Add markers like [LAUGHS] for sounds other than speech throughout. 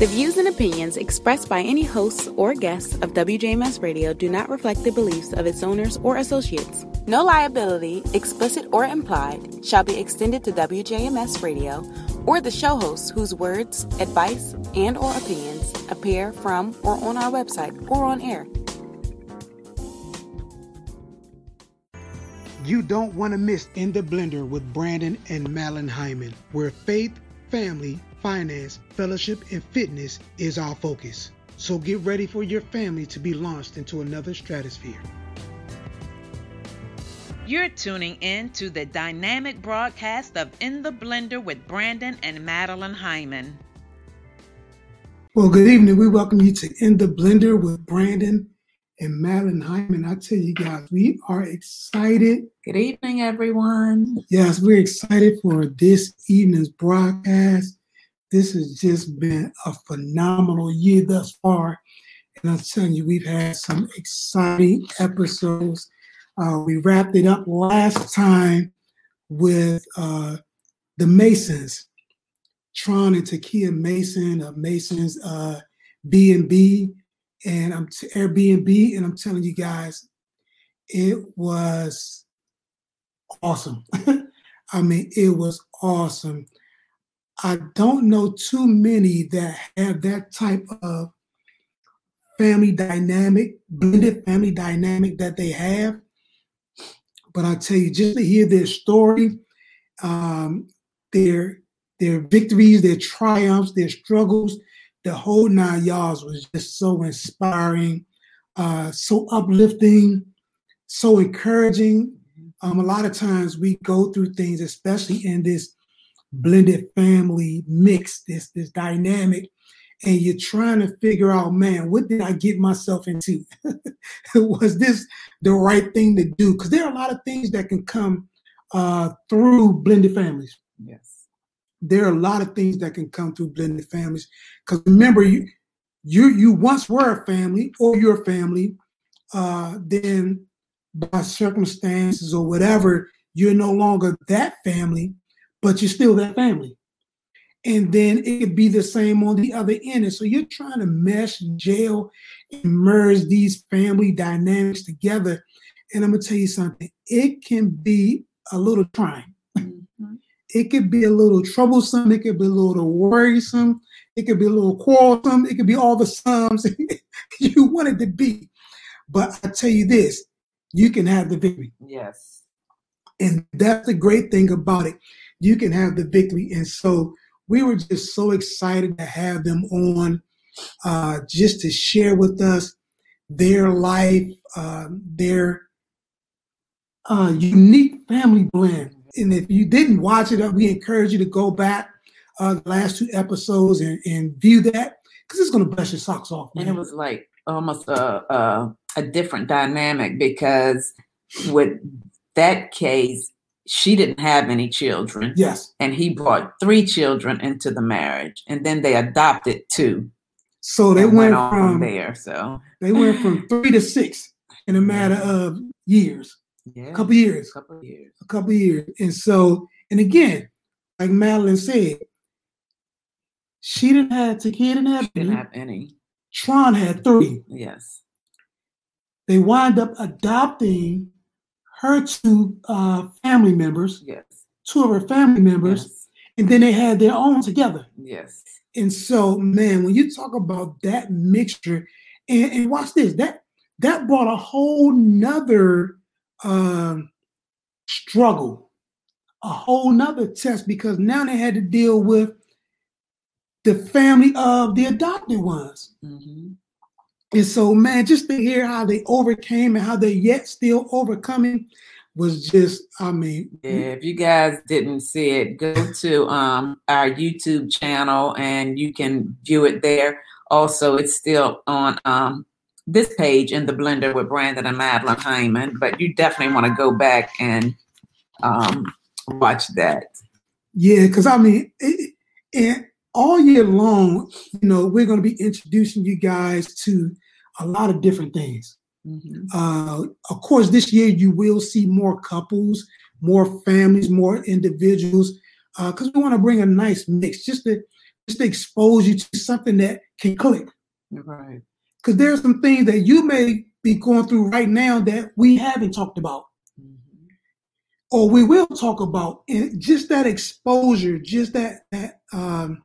The views and opinions expressed by any hosts or guests of WJMS Radio do not reflect the beliefs of its owners or associates. No liability, explicit or implied, shall be extended to WJMS Radio or the show hosts whose words, advice, and or opinions appear from or on our website or on air. You don't want to miss In the Blender with Brandon and Madeline Hyman, where faith, family, finance, fellowship, and fitness is our focus. So get ready for your family to be launched into another stratosphere. You're tuning in to the dynamic broadcast of In the Blender with Brandon and Madeline Hyman. Well, good evening. We welcome you to In the Blender with Brandon and Madeline Hyman. I tell you guys, we are excited. Good evening, everyone. Yes, we're excited for this evening's broadcast. This has just been a phenomenal year thus far. And I'm telling you, we've had some exciting episodes. Uh, we wrapped it up last time with uh, the Masons, Tron and Takia Mason of Masons uh, B&B and I'm t- Airbnb, and I'm telling you guys, it was awesome. [LAUGHS] I mean, it was awesome. I don't know too many that have that type of family dynamic, blended family dynamic that they have. But I tell you, just to hear their story, um, their their victories, their triumphs, their struggles, the whole nine yards was just so inspiring, uh, so uplifting, so encouraging. Um, a lot of times we go through things, especially in this blended family mix, this this dynamic, and you're trying to figure out, man, what did I get myself into? [LAUGHS] Was this the right thing to do? Because there are a lot of things that can come uh, through blended families. Yes there are a lot of things that can come through blended families. Because remember, you you you once were a family or you're a family, uh, then by circumstances or whatever, you're no longer that family, but you're still that family. And then it could be the same on the other end. And so you're trying to mesh, jail, and merge these family dynamics together. And I'm gonna tell you something, it can be a little trying mm-hmm. it could be a little troublesome, it could be a little worrisome, it could be a little quarrelsome, it could be all the sums [LAUGHS] you want it to be. But I tell you this, you can have the victory. Yes. And that's the great thing about it. You can have the victory. And so we were just so excited to have them on uh, just to share with us their life, uh, their uh, unique family blend and if you didn't watch it, we encourage you to go back uh, the last two episodes and, and view that because it's going to bless your socks off. Man. And it was like almost a, a, a different dynamic because with that case, she didn't have any children. Yes. And he brought three children into the marriage, and then they adopted two. So they went, went from there. So they went from three to six in a matter of years. Yeah. A couple years. A couple years. A couple years. And so, and again, like Madeline said, she didn't have to kid didn't have, didn't have any. Tron had three. Yes. They wind up adopting her two uh, family members. Yes. Two of her family members. Yes. And then they had their own together. Yes. And so, man, when you talk about that mixture, and, and watch this, that that brought a whole nother um, struggle, a whole nother test because now they had to deal with the family of the adopted ones. Mm-hmm. And so, man, just to hear how they overcame and how they yet still overcoming was just, I mean. Yeah, if you guys didn't see it, go to um, our YouTube channel and you can view it there. Also, it's still on um, this page in the blender with Brandon and Madeline Hyman, but you definitely want to go back and um, watch that. Yeah, because I mean, it, and all year long, you know, we're going to be introducing you guys to a lot of different things. Mm-hmm. Uh, of course, this year you will see more couples, more families, more individuals, because uh, we want to bring a nice mix, just to just to expose you to something that can click. Right. Because there are some things that you may be going through right now that we haven't talked about Mhm. or we will talk about and just that exposure just that that um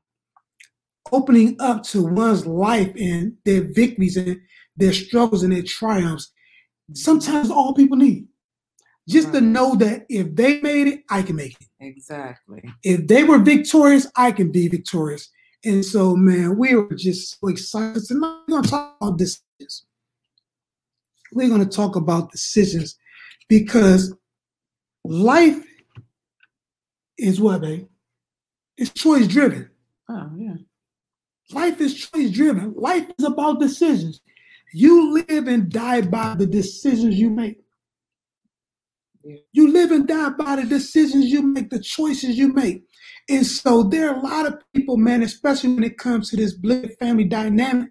opening up to one's life and their victories and their struggles and their triumphs sometimes all people need just to know that if they made it i can make it Exactly. if they were victorious i can be victorious and so man we were just so excited tonight we're going to talk about decisions we're going to talk about decisions because life is what, babe? It's choice driven. Oh yeah. Life is choice driven. Life is about decisions. You live and die by the decisions you make. You live and die by the decisions you make, the choices you make. And so there are a lot of people, man, especially when it comes to this blended family dynamic,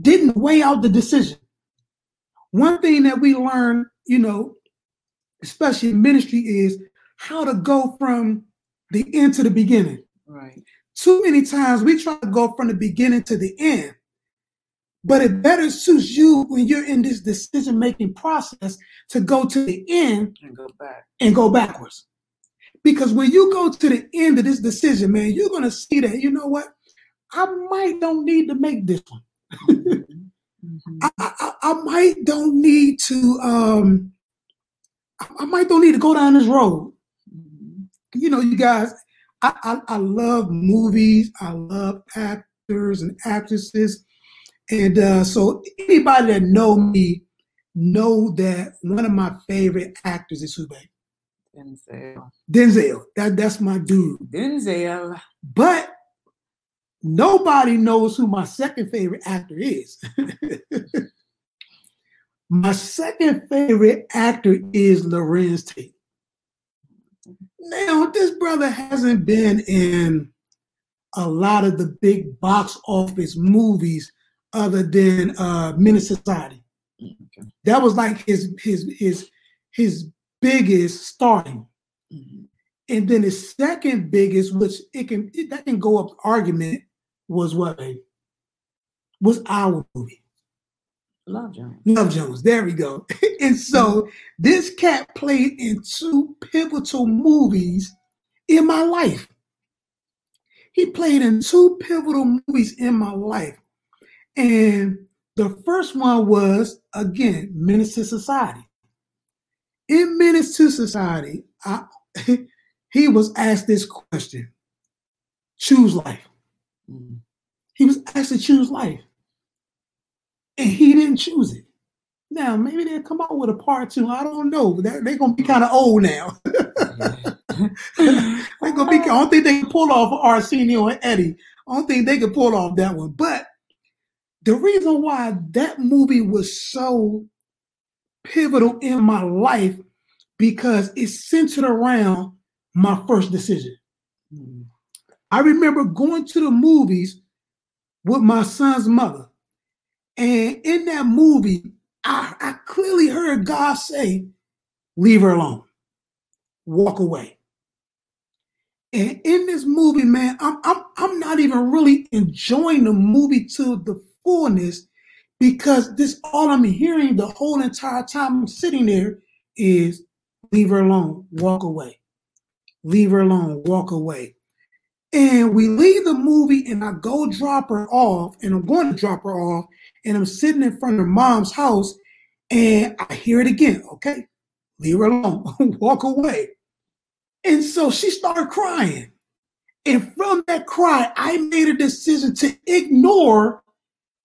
didn't weigh out the decision. One thing that we learn, you know, especially in ministry, is how to go from the end to the beginning. Right. Too many times we try to go from the beginning to the end, but it better suits you when you're in this decision making process to go to the end And go back. and go backwards. Because when you go to the end of this decision, man, you're gonna see that you know what? I might don't need to make this one. Mhm. I, I, I- might don't need to um I, might don't need to go down this road. Mhm. You know, you guys, I, I, I love movies, I love actors and actresses. And uh, so anybody that know me know that one of my favorite actors is who babe? Denzel. Denzel. That that's my dude. Denzel. But nobody knows who my second favorite actor is. [LAUGHS] my second favorite actor is Larenz Tate. Now, this brother hasn't been in a lot of the big box office movies other than uh Menace Society. Okay. That was like his his his his biggest starting. Mhm. And then his second biggest, which it can it, that can go up argument, was what babe? was our movie, Love Jones. Love Jones. There we go. [LAUGHS] and so [LAUGHS] this cat played in two pivotal movies in my life. He played in two pivotal movies in my life, and the first one was again Menace to Society. In Menace to Society, I, [LAUGHS] he was asked this question: Choose life. Mhm. He was asked to choose life. And he didn't choose it. Now, maybe they'll come out with a part two. I don't know. They're, they're going to be kind of old now. [LAUGHS] they're to be, I don't think they can pull off Arsenio and Eddie. I don't think they can pull off that one. But the reason why that movie was so pivotal in my life because it centered around my first decision. Mhm. I remember going to the movies with my son's mother. And in that movie, I, I clearly heard God say, Leave her alone, walk away. And in this movie, man, I'm, I'm, I'm not even really enjoying the movie to the fullness because this all I'm hearing the whole entire time I'm sitting there is leave her alone, walk away. Leave her alone, walk away. And we leave the movie, and I go drop her off, and I'm going to drop her off, and I'm sitting in front of mom's house, and I hear it again. Okay, leave her alone, [LAUGHS] walk away. And so she started crying. And from that cry, I made a decision to ignore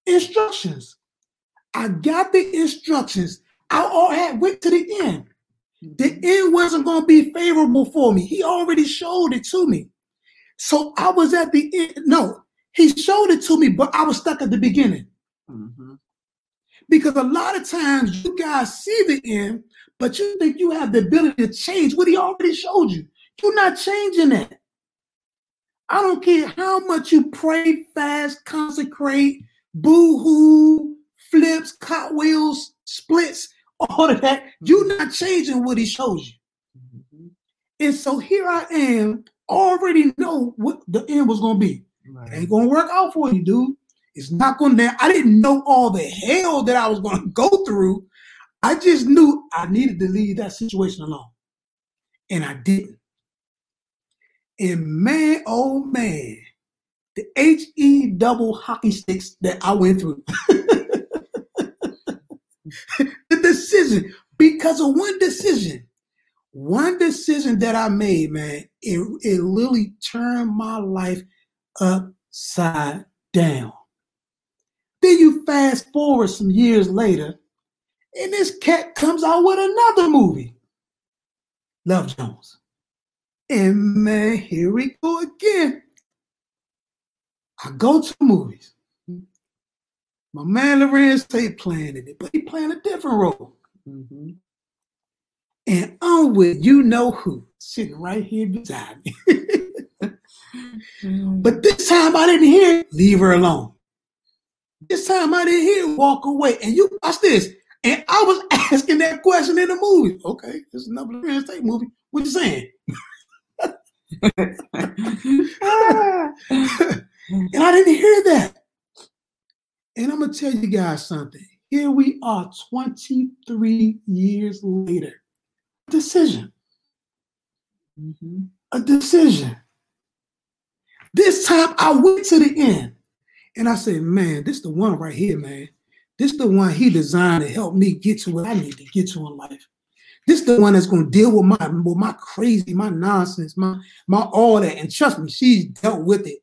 instructions. I got the instructions. I all had went to the end. The mm-hmm. end wasn't going to be favorable for me. He already showed it to me. So I was at the end. No, he showed it to me, but I was stuck at the beginning. Mhm. Because a lot of times you guys see the end, but you think you have the ability to change what he already showed you. You're not changing that. I don't care how much you pray, fast, consecrate, boo hoo, flips, cartwheels, splits, all of that. You're not changing what he shows you. Mhm. And so here I am, already know what the end was going to be. It ain't gonna work out for you, dude. It's not gonna. I didn't know all the hell that I was gonna go through. I just knew I needed to leave that situation alone, and I didn't. And man, oh man, the H E double hockey sticks that I went through. [LAUGHS] the decision because of one decision one decision that I made, man, it, it literally turned my life upside down. Then you fast forward some years later, and this cat comes out with another movie, Love Jones. And man, here we go again. I go to movies. My man Larenz Tate playing in it, but he playing a different role. Mm-hmm and I'm with you know who sitting right here beside me. [LAUGHS] but this time I didn't hear leave her alone. This time I didn't hear walk away. And you watch this. And I was [LAUGHS] asking that question in the movie. Okay, this is another Larenz Tate movie. What you saying? [LAUGHS] and I didn't hear that. And I'm gonna tell you guys something. Here we are 23 years later decision. Mm-hmm. A decision. This time I went to the end and I said, man, this the one right here, man. This the one he designed to help me get to what I need to get to in life. This the one that's going to deal with my with my crazy, my nonsense, my my all that. And trust me, she's dealt with it.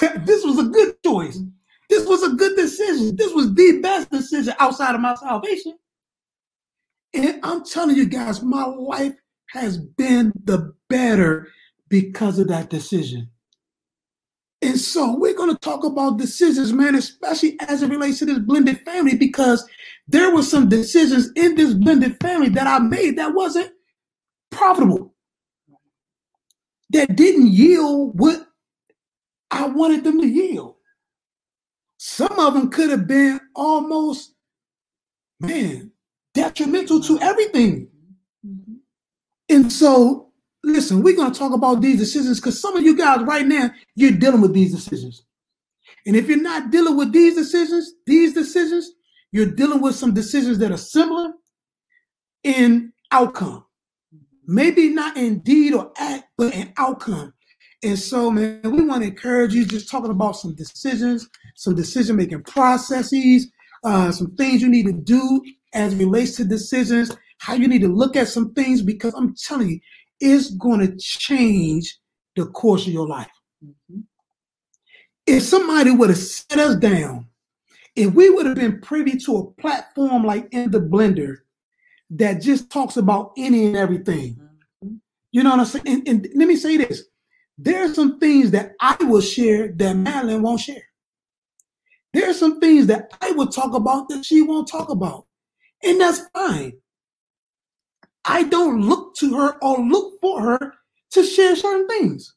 [LAUGHS] this was a good choice. This was a good decision. This was the best decision outside of my salvation. And I'm telling you guys, my life has been the better because of that decision. And so we're going to talk about decisions, man, especially as it relates to this blended family, because there were some decisions in this blended family that I made that wasn't profitable, that didn't yield what I wanted them to yield. Some of them could have been almost, man, detrimental to everything. Mm-hmm. And so, listen, we're going to talk about these decisions because some of you guys right now, you're dealing with these decisions. And if you're not dealing with these decisions, these decisions, you're dealing with some decisions that are similar in outcome. Maybe not in deed or act, but in outcome. And so, man, we want to encourage you just talking about some decisions, some decision making processes, uh, some things you need to do as relates to decisions, how you need to look at some things, because I'm telling you, it's going to change the course of your life. Mm-hmm. If somebody would have set us down, if we would have been privy to a platform like in the blender that just talks about any and everything, mm-hmm. you know what I'm saying? And, and let me say this there are some things that I will share that Madeline won't share. There are some things that I will talk about that she won't talk about. And that's fine. I don't look to her or look for her to share certain things.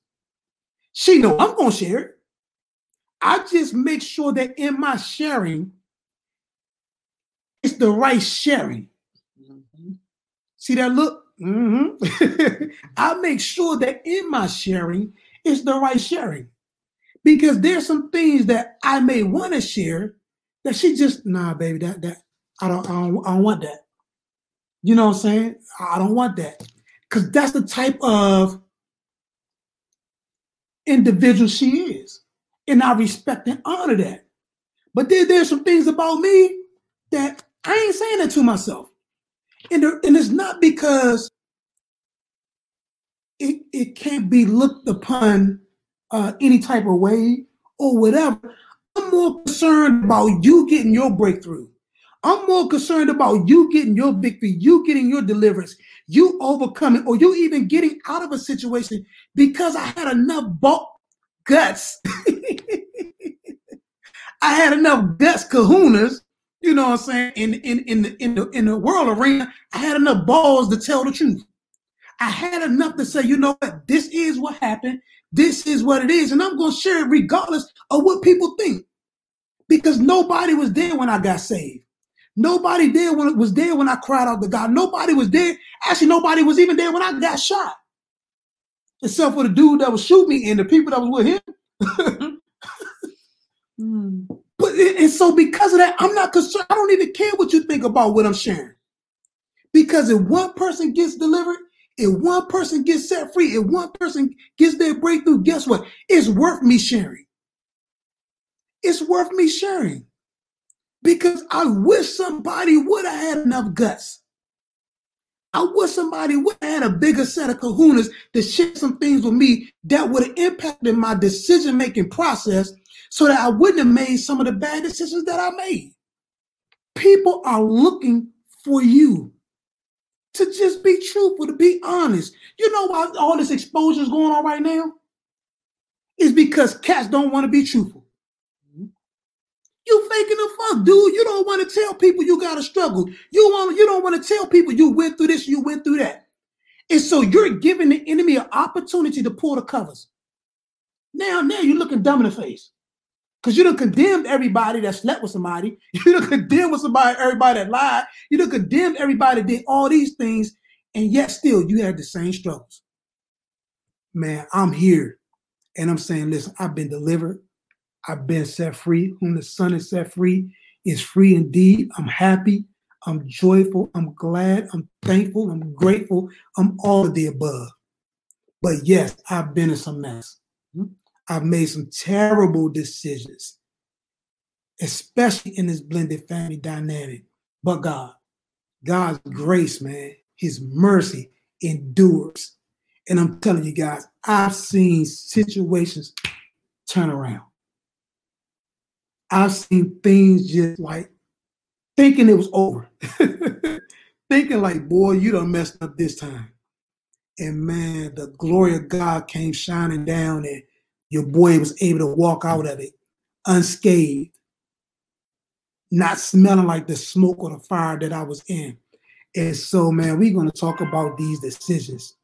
She know I'm going to share it. I just make sure that in my sharing, it's the right sharing. Mm-hmm. See that look? Mm-hmm. [LAUGHS] I make sure that in my sharing, it's the right sharing. Because there's some things that I may want to share that she just, nah, baby, that that I don't, I don't, I don't want that. You know what I'm saying? I don't want that. Because that's the type of individual she is. And I respect and honor that. But there, there's some things about me that I ain't saying that to myself. And, there, and it's not because it, it can't be looked upon uh, any type of way or whatever. I'm more concerned about you getting your breakthrough. I'm more concerned about you getting your victory, you getting your deliverance, you overcoming, or you even getting out of a situation because I had enough guts. [LAUGHS] I had enough guts, kahunas, you know what I'm saying, in, in, in, the, in, the, in the world arena. I had enough balls to tell the truth. I had enough to say, you know what, this is what happened. This is what it is. And I'm going to share it regardless of what people think. Because nobody was there when I got saved. Nobody there when it was there when I cried out to God. Nobody was there. Actually, nobody was even there when I got shot. except for the dude that was shooting me and the people that was with him. [LAUGHS] Mm. But and so because of that, I'm not concerned. I don't even care what you think about what I'm sharing. Because if one person gets delivered, if one person gets set free, if one person gets their breakthrough, guess what? It's worth me sharing. It's worth me sharing. Because I wish somebody would have had enough guts. I wish somebody would have had a bigger set of kahunas to share some things with me that would have impacted my decision making process so that I wouldn't have made some of the bad decisions that I made. People are looking for you to just be truthful, to be honest. You know why all this exposure is going on right now? Is because cats don't want to be truthful. You faking the fuck, dude. You don't want to tell people you got to struggle. You want you don't want to tell people you went through this, you went through that. And so you're giving the enemy an opportunity to pull the covers. Now, now you're looking dumb in the face. Because you don't condemn everybody that slept with somebody. [LAUGHS] You don't condemn with somebody, everybody that lied. You don't condemn everybody that did all these things, and yet still you had the same struggles. Man, I'm here. And I'm saying, listen, I've been delivered. I've been set free. Whom the Son is set free is free indeed. I'm happy. I'm joyful. I'm glad. I'm thankful. I'm grateful. I'm all of the above. But yes, I've been in some mess. Hmm? I've made some terrible decisions, especially in this blended family dynamic. But God, God's grace, man, His mercy endures. And I'm telling you guys, I've seen situations turn around. I've seen things just like thinking it was over, [LAUGHS] thinking like, boy, you done messed up this time. And man, the glory of God came shining down and your boy was able to walk out of it unscathed, not smelling like the smoke or the fire that I was in. And so, man, we're going to talk about these decisions.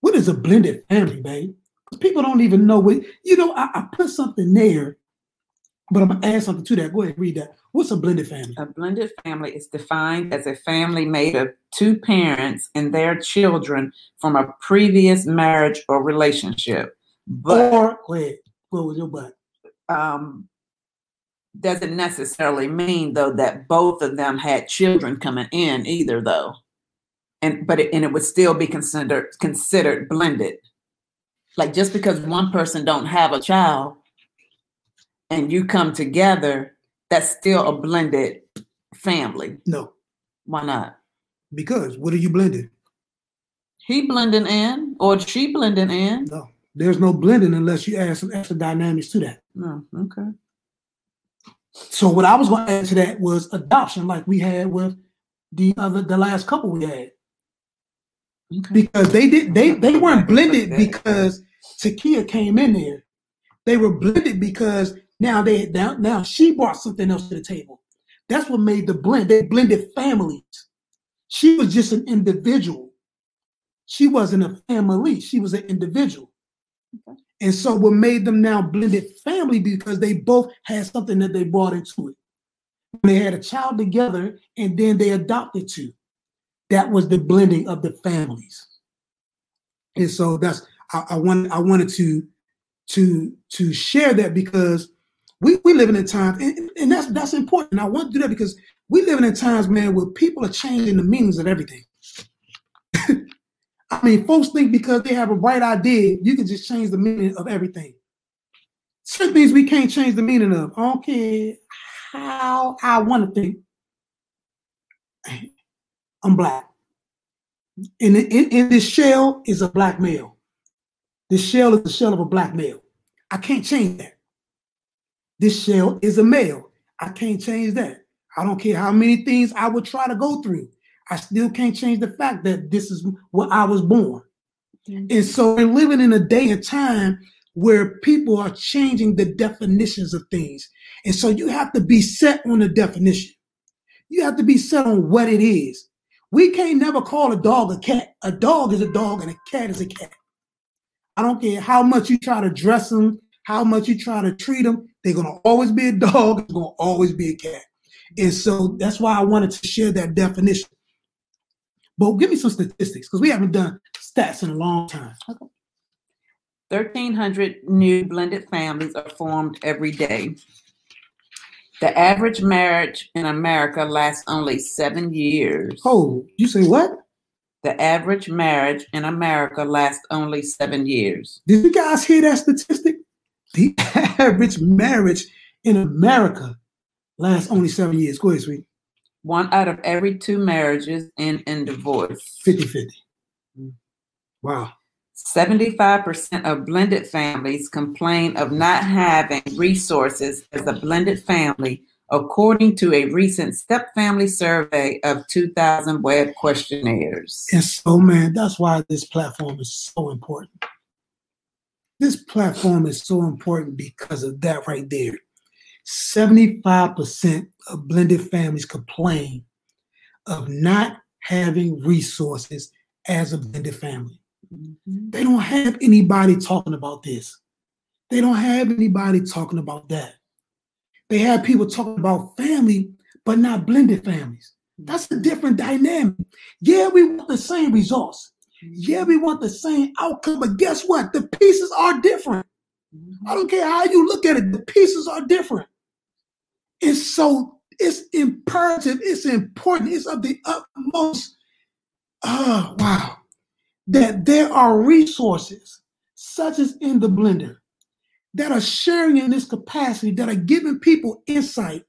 What is a blended family, babe? People don't even know what, you know, I, I put something there, but I'm going to add something to that. Go ahead, read that. What's a blended family? A blended family is defined as a family made of two parents and their children from a previous marriage or relationship. But or, go ahead, go with your butt. um, doesn't necessarily mean though that both of them had children coming in either though and but it, and it would still be considered considered blended like just because one person don't have a child and you come together that's still a blended family. No, why not? Because what are you blending? he blending in or she blending in. No, there's no blending unless you add some extra dynamics to that. no okay. So what I was going to add to that was adoption, like we had with the other the last couple we had, okay. Because they did they they weren't blended because Takia came in there. They were blended because now they now now she brought something else to the table. That's what made the blend. They blended families. She was just an individual. She wasn't a family. She was an individual. And so what made them now blended family because they both had something that they brought into it. They had a child together and then they adopted two. That was the blending of the families. And so that's I, I want I wanted to to to share that because we we live in a time and, and that's that's important. I want to do that because we live in times, man, where people are changing the meanings of everything. [LAUGHS] I mean, folks think because they have a bright idea, you can just change the meaning of everything. Certain things we can't change the meaning of. I don't care how I want to think. [LAUGHS] I'm black. In, in, in this shell is a black male. This shell is the shell of a black male. I can't change that. This shell is a male. I can't change that. I don't care how many things I would try to go through. I still can't change the fact that this is where I was born. Mm-hmm. And so we're living in a day and time where people are changing the definitions of things. And so you have to be set on the definition. You have to be set on what it is. We can't never call a dog a cat. A dog is a dog and a cat is a cat. I don't care how much you try to dress them, how much you try to treat them, they're to always be a dog, it's to always be a cat. And so that's why I wanted to share that definition. But give me some statistics because we haven't done stats in a long time. Okay. 1,300 new blended families are formed every day. The average marriage in America lasts only seven years. Oh, you say what? The average marriage in America lasts only seven years. Did you guys hear that statistic? The average marriage in America lasts only seven years. Go ahead, sweetie. One out of every two marriages end in divorce. 50 50. Wow. 75% of blended families complain of not having resources as a blended family, according to a recent step family survey of 2,000 web questionnaires. And so, man, that's why this platform is so important. This platform is so important because of that right there. 75% of blended families complain of not having resources as a blended family. Mhm. They don't have anybody talking about this. They don't have anybody talking about that. They have people talking about family, but not blended families. That's a different dynamic. Yeah, we want the same results. Yeah, we want the same outcome, but guess what? The pieces are different. I don't care how you look at it, the pieces are different. And so it's imperative, it's important, it's of the utmost. Oh, wow. That there are resources, such as in the blender, that are sharing in this capacity, that are giving people insight,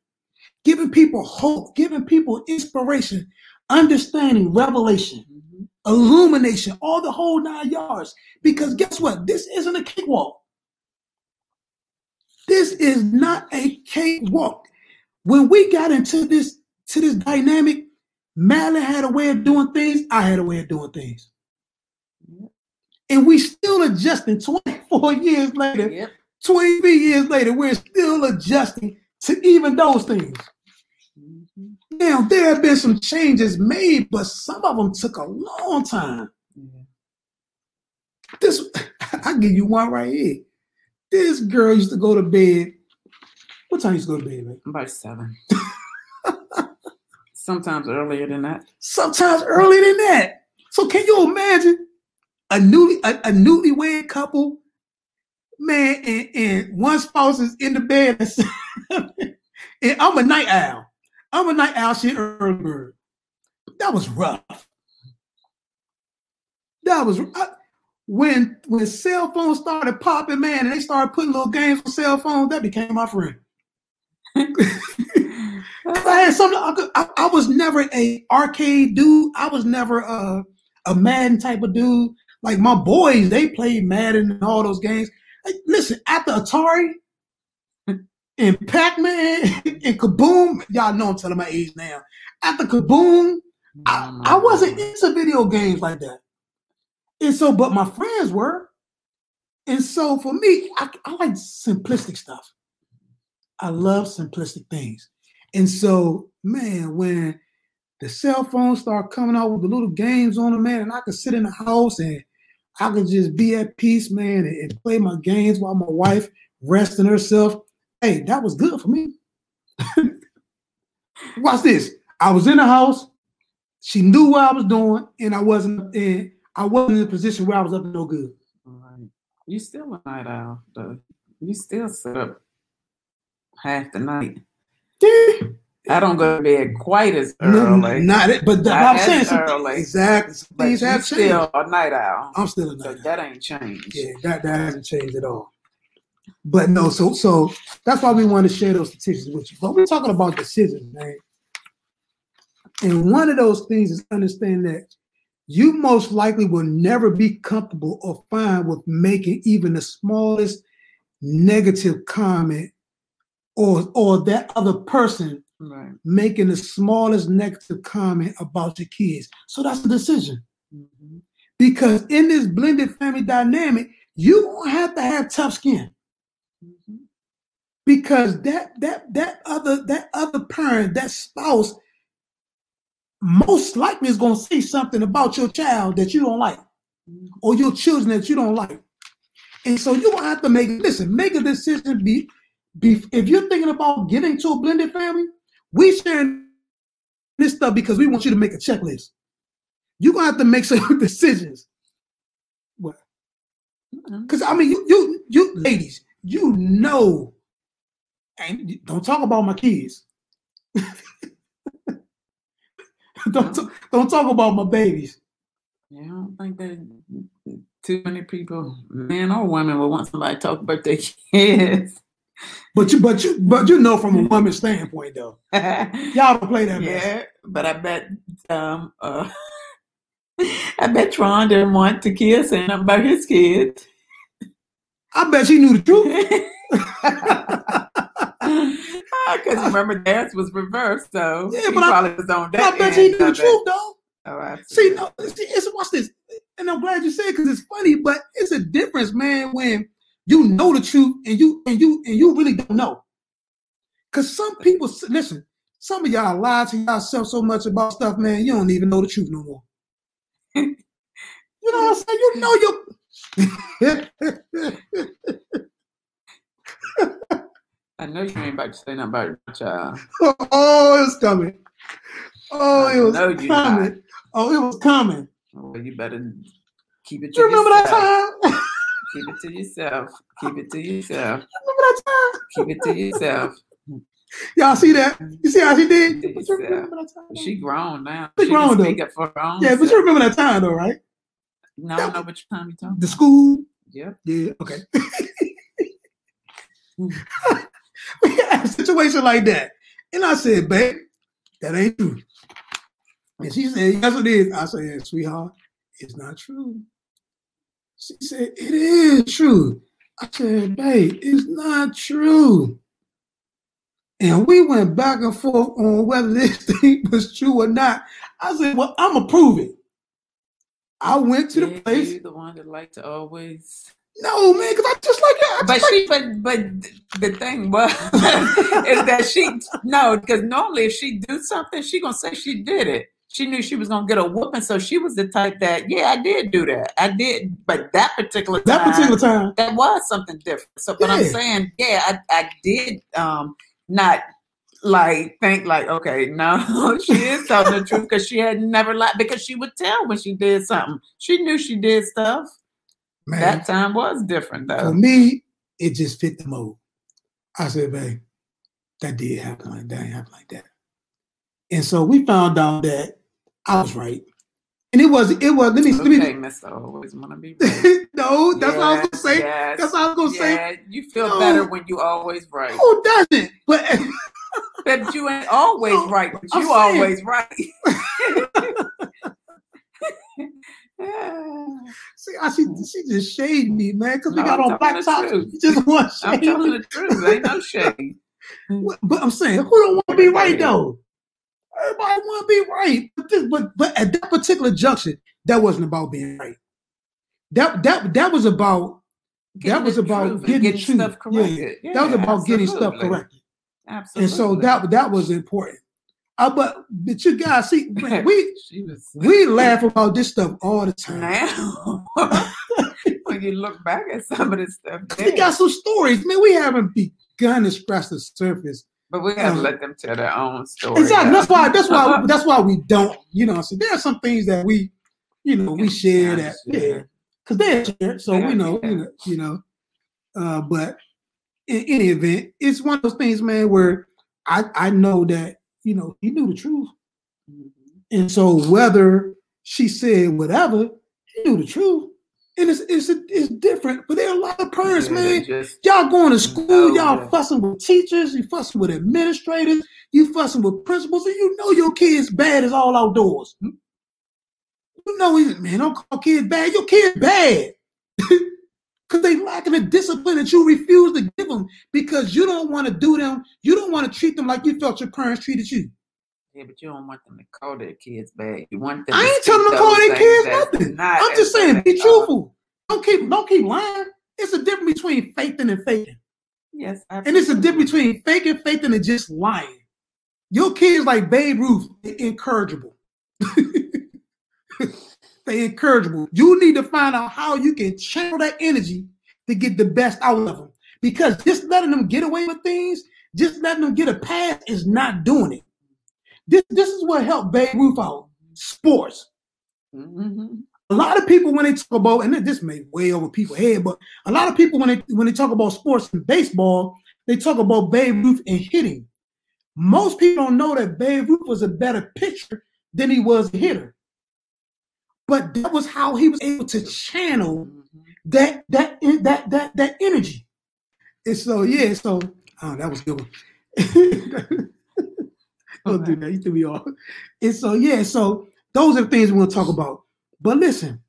giving people hope, giving people inspiration, understanding, revelation, Mhm. Illumination, all the whole nine yards. Because guess what? This isn't a cakewalk. This is not a cakewalk. When we got into this to this dynamic, Madeline had a way of doing things. I had a way of doing things, and we still adjusting. Twenty four [LAUGHS] years later, Yep. twenty three years later, we're still adjusting to even those things. Now there have been some changes made, but some of them took a long time. Yeah. This [LAUGHS] I give you one right here. This girl used to go to bed. What time you used to go to bed, man? About seven. [LAUGHS] Sometimes earlier than that. Sometimes earlier than that. So can you imagine a newly a, a newlywed couple, man, and, and one spouse is in the bed, [LAUGHS] and I'm a night owl. I'm a night owl, an early bird. That was rough. That was I, when when cell phones started popping, man, and they started putting little games on cell phones. That became my friend. I had something. I, I, I was never a arcade dude. I was never a a Madden type of dude. Like my boys, they played Madden and all those games. Like, listen, after Atari and Pac Man and [LAUGHS] Kaboom, y'all know I'm telling my age now. After Kaboom, I, I wasn't mm. into video games like that. And so, but my friends were. And so for me, I, I like simplistic stuff. I love simplistic things. And so, man, when the cell phones start coming out with the little games on them, man, and I could sit in the house and I could just be at peace, man, and, and play my games while my wife resting herself. Hey, that was good for me. Watch this. I was in the house. She knew what I was doing, and I wasn't in. I wasn't in a position where I was up to no good. Right. You still a night owl, though. You still sit up half the night. Yeah. I don't go to bed quite as No, early. not it, but the, I'm saying early. exactly. Some but things you have changed. still a night owl. I'm still a So night. that ain't changed. Yeah, that, that hasn't changed at all. But no, so so that's why we want to share those statistics with you. But we're talking about decisions, man. And one of those things is understand that you most likely will never be comfortable or fine with making even the smallest negative comment or or that other person Right. making the smallest negative comment about your kids. So that's a decision. Mhm. Because in this blended family dynamic, you have to have tough skin. Because that that that other that other parent, that spouse, most likely is going to say something about your child that you don't like, or your children that you don't like. And so you don't have to make listen, make a decision. Be, be if you're thinking about getting to a blended family, we sharing this stuff because we want you to make a checklist. You're gonna have to make [LAUGHS] some decisions. What? Because I mean, you, you, you, ladies, you know, and don't talk about my kids. [LAUGHS] don't t- don't talk about my babies. Yeah, I don't think that too many people, men or women, will want somebody to talk about their kids. But you, but you, but you know, from a [LAUGHS] woman's standpoint, though, y'all don't play that. mess. yeah, but I bet um uh [LAUGHS] I bet Tron didn't want to kiss nothing about his kids. I bet she knew the truth. [LAUGHS] Because remember, theirs was reversed, so Yeah, he but I- probably was on I that. bet she end knew the truth, though. Oh, See, no, see, it's watch this, and I'm glad you said because it's funny, but it's a difference, man, when you know the truth and you and you and you really don't know. Because some people listen, some of y'all lie to yourself so much about stuff, man, you don't even know the truth no more. you know what I'm saying? You know you. [LAUGHS] [LAUGHS] I know you ain't about to say nothing about your child. Uh, [LAUGHS] oh, it was coming. Oh, it was coming. Oh, it was coming. Well, you better keep it to You remember that yourself. time? Keep it to yourself. Keep it to yourself. remember that time? Keep it to yourself. Y'all see that? You see how she did? Did But you yourself. remember that time? She grown now. She She grown, can speak up for her own. Yeah, but you remember that time though, right? No, I don't know which time you talking. The school. Yep. Yeah, okay. [LAUGHS] [LAUGHS] [LAUGHS] we had a situation like that. And I said, babe, that ain't true. And she said, yes, it is. I said, sweetheart, it's not true. She said, it is true. I said, babe, it's not true. And we went back and forth on whether this [LAUGHS] thing was true or not. I said, well, I'm going to prove it. I went to the Yeah, place. The one that like to always. No, man, because I just like that. But like- she, but but the thing was [LAUGHS] is that she no, because normally if she do something, she gonna say she did it. She knew she was gonna get a whooping, so she was the type that yeah, I did do that. I did, but that particular that particular time. that was something different. So, but I'm saying, yeah, I, I did um not like think like, okay, no, [LAUGHS] she is telling the truth because she had never lied because she would tell when she did something. She knew she did stuff. Man, That time was different though. for me, it just fit the mold. I said, babe, that did happen like that, happened like that. And so we found out that I was right. And it was, it was, let me, let me, Okay, Mister Always wanna be right. [LAUGHS] no, that's what I was gonna say. yes, That's what I was gonna say. you feel No. better when you always right. Who doesn't? But [LAUGHS] But you ain't always No, right, but I'm you saying- always right. [LAUGHS] Yeah. see, I, she, hmm. she just shaded me, man, because we No, got I'm on black the tops. truth. She just want I'm telling the truth. Ain't no shade. But I'm saying, who don't want to be right though? Everybody want to be right, but, this, but but at that particular junction, that wasn't about being right. That that that was about Getting was about getting the truth. stuff Yeah, corrected. that was Yeah, about getting stuff absolutely. corrected, Absolutely. and so that that was important. Uh, but but you guys see, [LAUGHS] we we laugh about this stuff all the time. now [LAUGHS] when you look back at some of this stuff, [LAUGHS] We got some stories, man. We haven't begun to scratch the surface. but we have to um, let them tell their own story. Exactly. though. That's why. That's why. That's why we don't. You know. So there are some things that we, you know, we share that. Yeah. Because they're shared, so Yeah, we know. yeah. You know. You know. Uh, but in any event, it's one of those things, man, where I I know that you know he knew the truth, Mhm. and so whether she said whatever, he knew the truth, and it's it's it's different. But there are a lot of parents, Yeah, man. just Y'all going to school, y'all fussing with teachers, you fussing with administrators, you fussing with principals, and you know your kid's bad as all outdoors. You know, man, don't call kids bad. Your kid's bad. [LAUGHS] Because they lack lacking the discipline that you refuse to give them because you don't want to do them, you don't want to treat them like you felt your parents treated you. yeah, but you don't want them to call their kids bad. You want them. I to ain't telling them to call their kids nothing. not I'm just saying, be they are. truthful. Don't keep don't keep lying. It's a difference between faithing and faking. Yes, And it's a difference between faking faith and just lying. Your kids like Babe Ruth, incorrigible. [LAUGHS] they incorrigible. You need to find out how you can channel that energy to get the best out of them. Because just letting them get away with things, just letting them get a pass is not doing it. This, this is what helped Babe Ruth out. Sports. Mhm. a lot of people when they talk about, and this may way over people's head, but a lot of people when they when they talk about sports and baseball, they talk about Babe Ruth and hitting. Most people don't know that Babe Ruth was a better pitcher than he was a hitter. But that was how he was able to channel mm-hmm. that that that that that energy. And so yeah, so oh, that was good. One. [LAUGHS] Don't do that. You threw me off. And so yeah, so those are the things we want to talk about. But listen,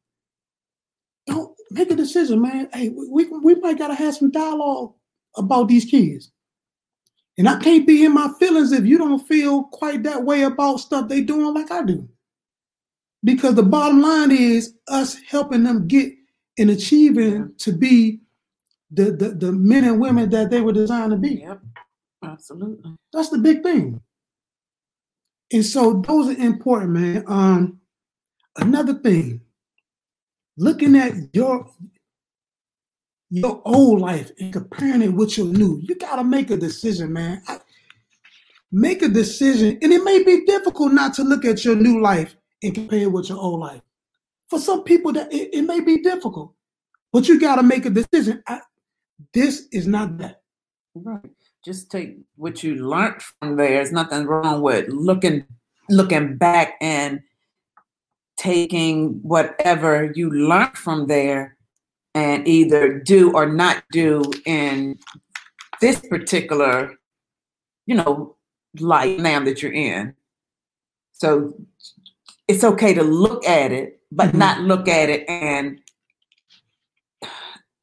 don't make a decision, man. Hey, we, we might gotta have some dialogue about these kids. And I can't be in my feelings if you don't feel quite that way about stuff they doing like I do. Because the bottom line is us helping them get and achieving to be the, the, the men and women that they were designed to be. Yep. Absolutely. That's the big thing. And so those are important, man. Um, another thing, looking at your your old life and comparing it with your new, you gotta make a decision, man. I, make a decision, and it may be difficult not to look at your new life and compare it with your old life. For some people, that it, it may be difficult, but you gotta make a decision. I, this is not that. Right. Just take what you learned from there. There's nothing wrong with looking looking back and taking whatever you learned from there and either do or not do in this particular, you know, life now that you're in. So it's okay to look at it, but Mhm. not look at it and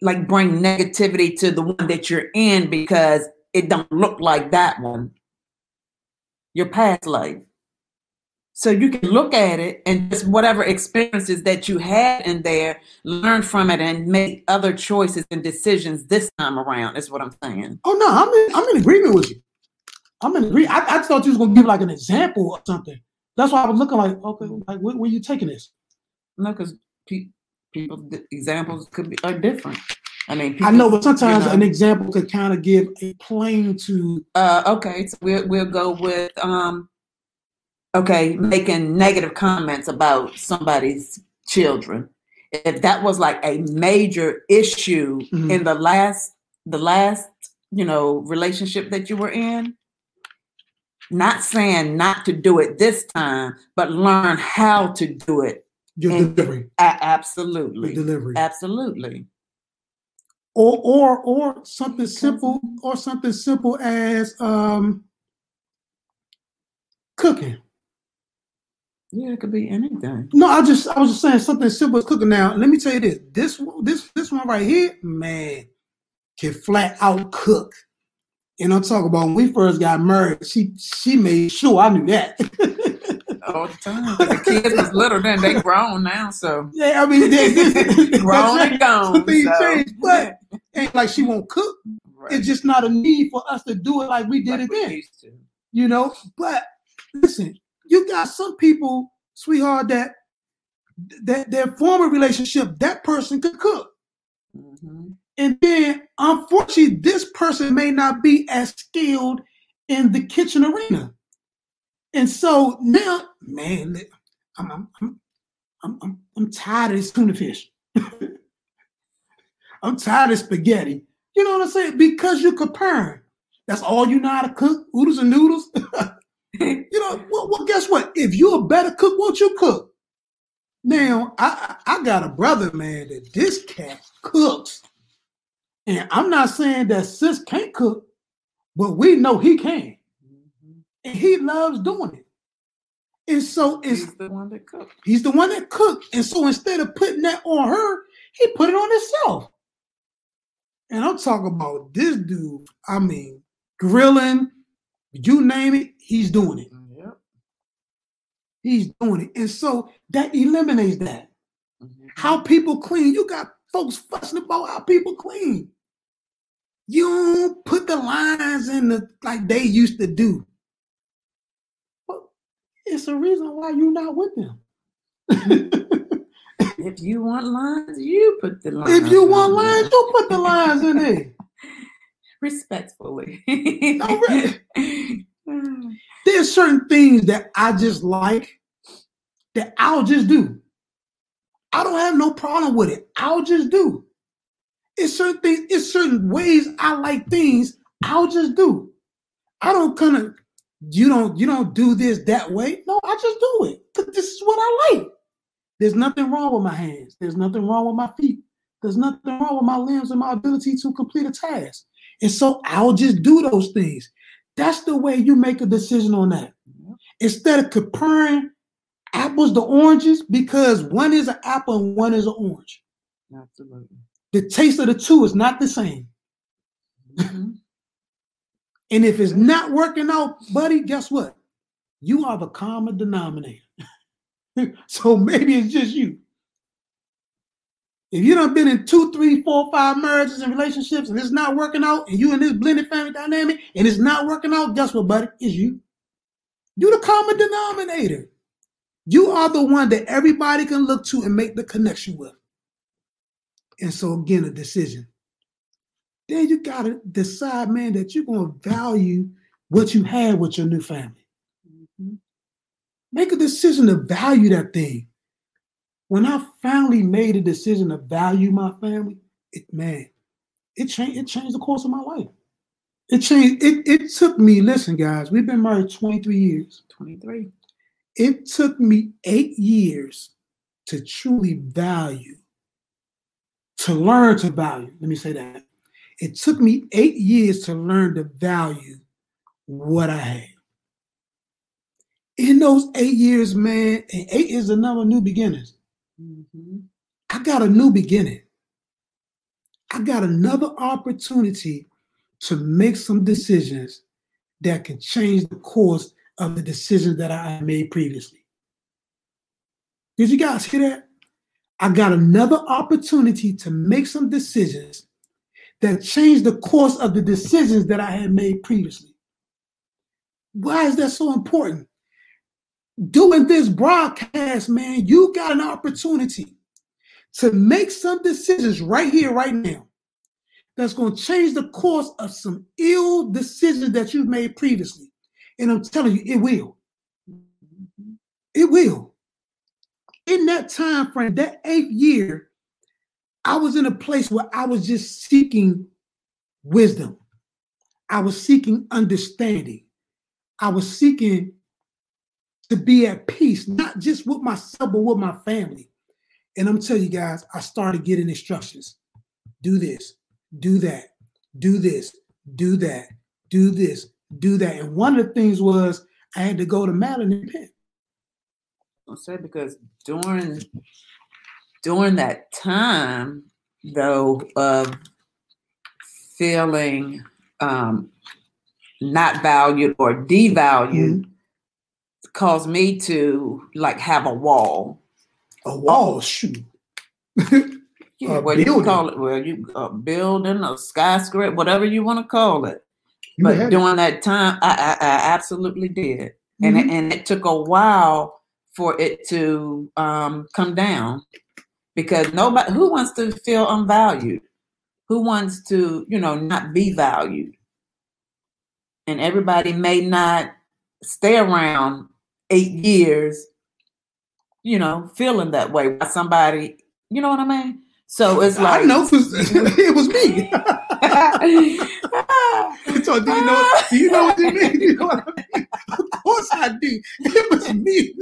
like bring negativity to the one that you're in because it don't look like that one. Your past life. So you can look at it and just whatever experiences that you had in there, learn from it and make other choices and decisions this time around, is what I'm saying. Oh no, I'm in, I'm in agreement with you. I'm in agreement. I, I thought you was gonna give like an example or something. That's why I was looking like, okay, like where, where you taking this? No, because pe- people examples could be are different. I mean, people, I know, but sometimes you know. an example could kind of give a plane to Uh, okay, so we'll we'll go with um, okay, making negative comments about somebody's children. If that was like a major issue Mhm. in the last the last you know relationship that you were in, not saying not to do it this time, but learn how to do it. your And- delivery. A- Your absolutely, delivery. absolutely. Or or or something simple, or something simple as um cooking. Yeah, it could be anything. No, I just I was just saying something simple as cooking. Now, let me tell you this: this this this one right here, man, can flat out cook. And I'm talking about when we first got married. She she made sure I knew that. [LAUGHS] All the time. The kids was little then; they grown now, so yeah, I mean, [LAUGHS] they, they, [LAUGHS] grown and gone. Things so, changed, but ain't like she won't cook. right. It's just not a need for us to do it like we did Like it we then. you know. But listen, you got some people, sweetheart, that that their former relationship, that person could cook. Mhm. And then, unfortunately, this person may not be as skilled in the kitchen arena. And so now, man, I'm I'm I'm I'm, I'm, tired of this tuna fish. [LAUGHS] I'm tired of spaghetti. You know what I'm saying? Because you're comparing. That's all you know how to cook, oodles and noodles. [LAUGHS] you know, well, well, guess what? If you're a better cook, won't you cook? Now, I I got a brother, man, that this cat cooks. And I'm not saying that sis can't cook, but we know he can. And he loves doing it. And so it's He's the one that cooked. he's the one that cooked. And so instead of putting that on her, he put it on himself. And I'm talking about this dude, I mean, grilling, you name it, he's doing it. Yep. He's doing it. And so that eliminates that. Mhm. How people clean. You got folks fussing about how people clean. You don't put the lines in the like they used to do. But it's a reason why you're not with them. [LAUGHS] If you want lines, you put the lines. if you want lines, you put the lines in there. [LAUGHS] respectfully. Really. [LAUGHS] There's certain things that I just like that I'll just do. I don't have no problem with it. I'll just do. It's certain things, it's certain ways I like things, I'll just do. I don't kind of, you don't, you don't do this that way. No, I just do it. This is what I like. There's nothing wrong with my hands. There's nothing wrong with my feet. There's nothing wrong with my limbs and my ability to complete a task. And so I'll just do those things. That's the way you make a decision on that. Instead of comparing apples to oranges, because one is an apple and one is an orange. Absolutely. The taste of the two is not the same. Mm-hmm. [LAUGHS] And if it's not working out, buddy, guess what? You are the common denominator. [LAUGHS] so maybe it's just you. If you done been in two, three, four, five marriages and relationships and it's not working out, and you in this blended family dynamic and it's not working out, guess what, buddy? It's you. You the common denominator. You are the one that everybody can look to and make the connection with. And so again, a decision. Then you gotta decide, man, that you're gonna value what you had with your new family. Mm-hmm. Make a decision to value that thing when I finally made a decision to value my family, it man, it changed it changed the course of my life. It changed it it took me, listen, guys, we've been married 23 years. 23. It took me eight years to truly value, to learn to value. Let me say that. It took me eight years to learn to value what I had. In those eight years, man, and eight is the number of new beginnings. Mm-hmm. I got a new beginning. I got another opportunity to make some decisions that can change the course of the decisions that I made previously. Did you guys hear that? I got another opportunity to make some decisions that change the course of the decisions that I had made previously. Why is that so important? doing this broadcast, man, you got an opportunity to make some decisions right here, right now, that's going to change the course of some ill decisions that you've made previously. And I'm telling you, it will. It will. In that time frame, that eighth year, I was in a place where I was just seeking wisdom. I was seeking understanding. I was seeking to be at peace, not just with myself, but with my family. And I'm telling you guys, I started getting instructions. Do this, do that, do this, do that, do this, do that. And one of the things was I had to go to Madeline and repent. Say because during during that time, though, of feeling um, not valued or devalued, Mhm. caused me to like have a wall. A wall, shoot. [LAUGHS] Yeah, well, you call it well, you a building, a skyscraper, whatever you want to call it. You but had it. during that time, I, I, I absolutely did, and it, Mhm. and it took a while for it to um, come down because nobody who wants to feel unvalued, who wants to you know not be valued, and everybody may not stay around eight years, you know, feeling that way by somebody, you know what I mean? So it's like I know [LAUGHS] it was me. [LAUGHS] so do you know do you know what you mean? [LAUGHS] You know what I mean? Of course I do. It was me.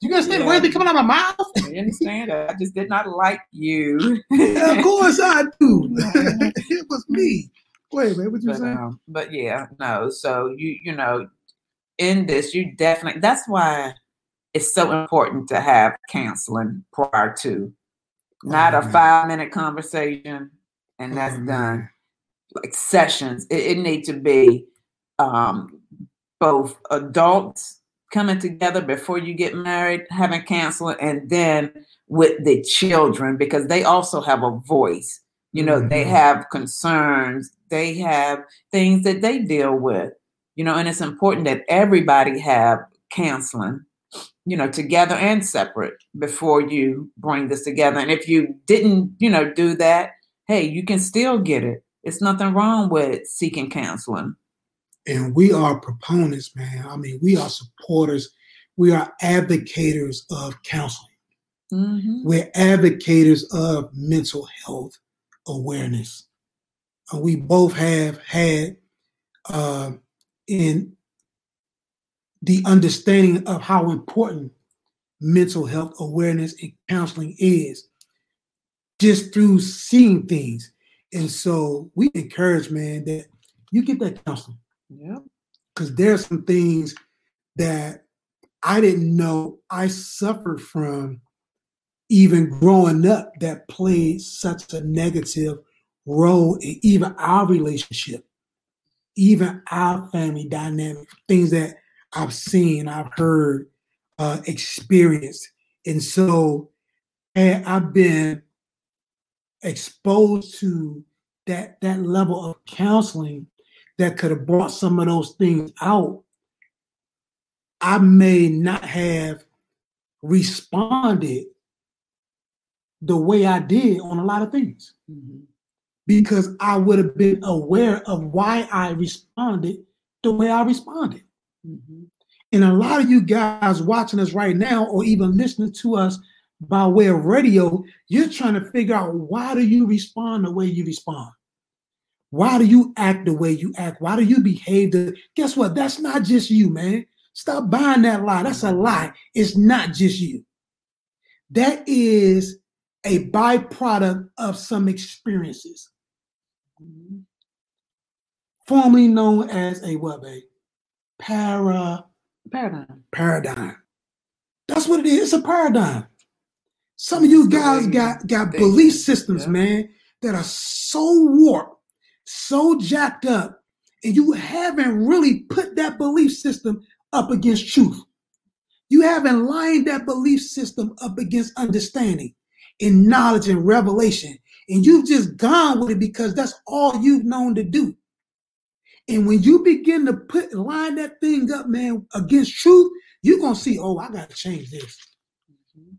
You guys say the Yeah. words be coming out of my mouth? You understand? I just did not like you. of course I do. [LAUGHS] it was me. Wait, wait, what you but, saying? um, but yeah, no. So you you know, in this, you definitely. That's why it's so important to have counseling prior to, not a five minute conversation and that's man. done. Like sessions, it, it need to be um, both adults coming together before you get married, having counseling, and then with the children because they also have a voice. You know, they Mhm. have concerns, they have things that they deal with. You know, and it's important that everybody have counseling, you know, together and separate before you bring this together. And if you didn't, you know, do that, hey, you can still get it. It's nothing wrong with seeking counseling. And we are proponents, man. I mean, we are supporters. we are advocates of counseling. Mhm. We're advocates of mental health awareness. And we both have had uh, in the understanding of how important mental health awareness and counseling is just through seeing things. And so we encourage, man, that you get that counseling Yep. because there's some things that I didn't know I suffered from even growing up that played such a negative role in even our relationship, even our family dynamic, things that I've seen, I've heard, uh, experienced. And so had I've been exposed to that that level of counseling that could have brought some of those things out, I may not have responded the way I did on a lot of things Mhm. because I would have been aware of why I responded the way I responded. Mhm. And a lot of you guys watching us right now, or even listening to us by way of radio, you're trying to figure out why do you respond the way you respond? Why do you act the way you act? Why do you behave the guess what? That's not just you, man. Stop buying that lie. That's a lie. It's not just you. That is a byproduct of some experiences, Mhm. formerly known as a what, babe? Para Paradigm. paradigm. That's what it is. It's a paradigm. Some of you guys got got belief systems, yeah. man, that are so warped, so jacked up, and you haven't really put that belief system up against truth. You haven't lined that belief system up against understanding and knowledge and revelation. And you've just gone with it because that's all you've known to do. And when you begin to put line that thing up, man, against truth, you're gonna see, oh, I gotta change this. Mhm.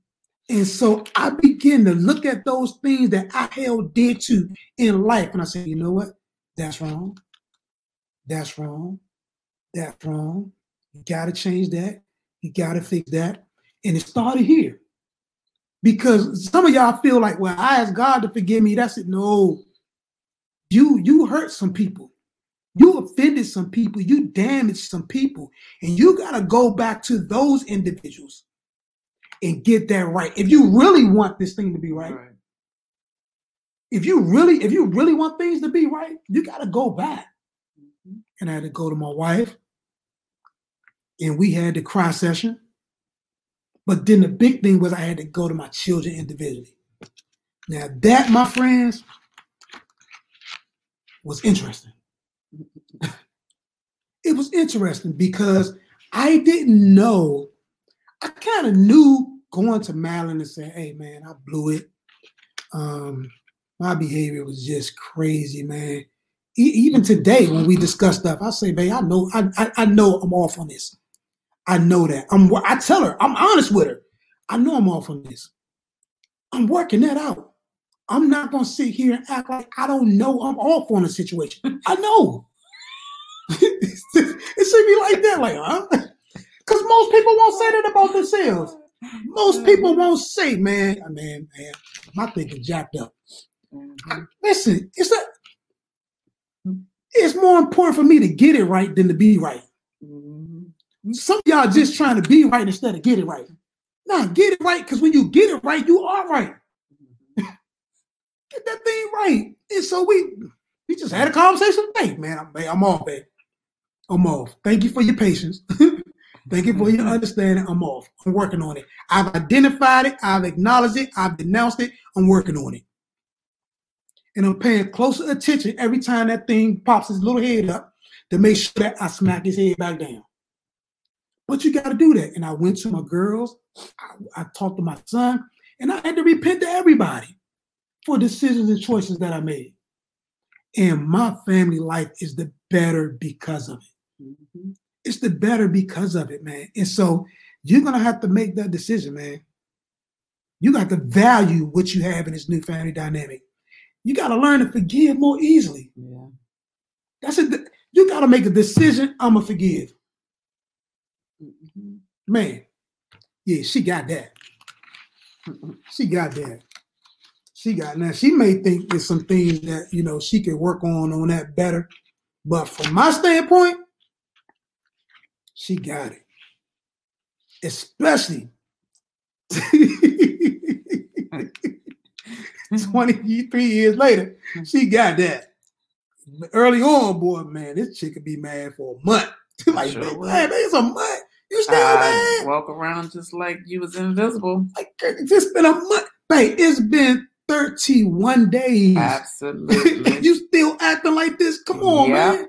And so I begin to look at those things that I held dear to in life, and I say, you know what? That's wrong. That's wrong. That's wrong. You gotta change that. You gotta fix that. And it started here. Because some of y'all feel like, well, I asked God to forgive me. That's it. No. You you hurt some people. You offended some people. You damaged some people. And you gotta go back to those individuals and get that right. If you really want this thing to be right, Right. if you really, if you really want things to be right, you gotta go back. Mhm. And I had to go to my wife, and we had the cry session. But then the big thing was I had to go to my children individually. Now that, my friends, was interesting. It was interesting because I didn't know. I kind of knew going to Madeline and saying, "Hey, man, I blew it. Um, my behavior was just crazy, man." E- even today, when we discuss stuff, I say, "Babe, I know, I, I, I know, I'm off on this. I know that. I'm. I tell her, I'm honest with her. I know I'm off on this. I'm working that out. I'm not gonna sit here and act like I don't know I'm off on a situation. I know. [LAUGHS] it should be like that, like, huh? Because most people won't say that about themselves. Most people won't say, man, man, man, my thinking jacked up. Mhm. Listen, it's a, it's more important for me to get it right than to be right. Some y'all just trying to be right instead of get it right. Nah, get it right, because when you get it right, you are right. Get that thing right. And so we we just had a conversation today, man. I'm, I'm off, man. I'm off. Thank you for your patience. [LAUGHS] Thank you for your mm-hmm. understanding. I'm off. I'm working on it. I've identified it. I've acknowledged it. I've denounced it. I'm working on it. And I'm paying closer attention every time that thing pops his little head up to make sure that I smack his head back down. But you got to do that. And I went to my girls. I, I talked to my son, and I had to repent to everybody for decisions and choices that I made. And my family life is the better because of it. Mhm. It's the better because of it, man. And so you're gonna have to make that decision, man. You got to value what you have in this new family dynamic. You got to learn to forgive more easily. Yeah. That's it. You got to make a decision. I'm gonna forgive. Mhm. Man, yeah, she got that. She got that. She got now. She may think there's some things that you know she could work on on that better, but from my standpoint, she got it. Especially [LAUGHS] 23 years later, she got that. Early on, boy, man, this chick could be mad for a month. [LAUGHS] like, Sure man, it's a month. You still I mad? walk around just like you was invisible. Like, it's been a month. Babe, it's been 31 days. [LAUGHS] Absolutely. you still acting like this? Come on, Yeah. man.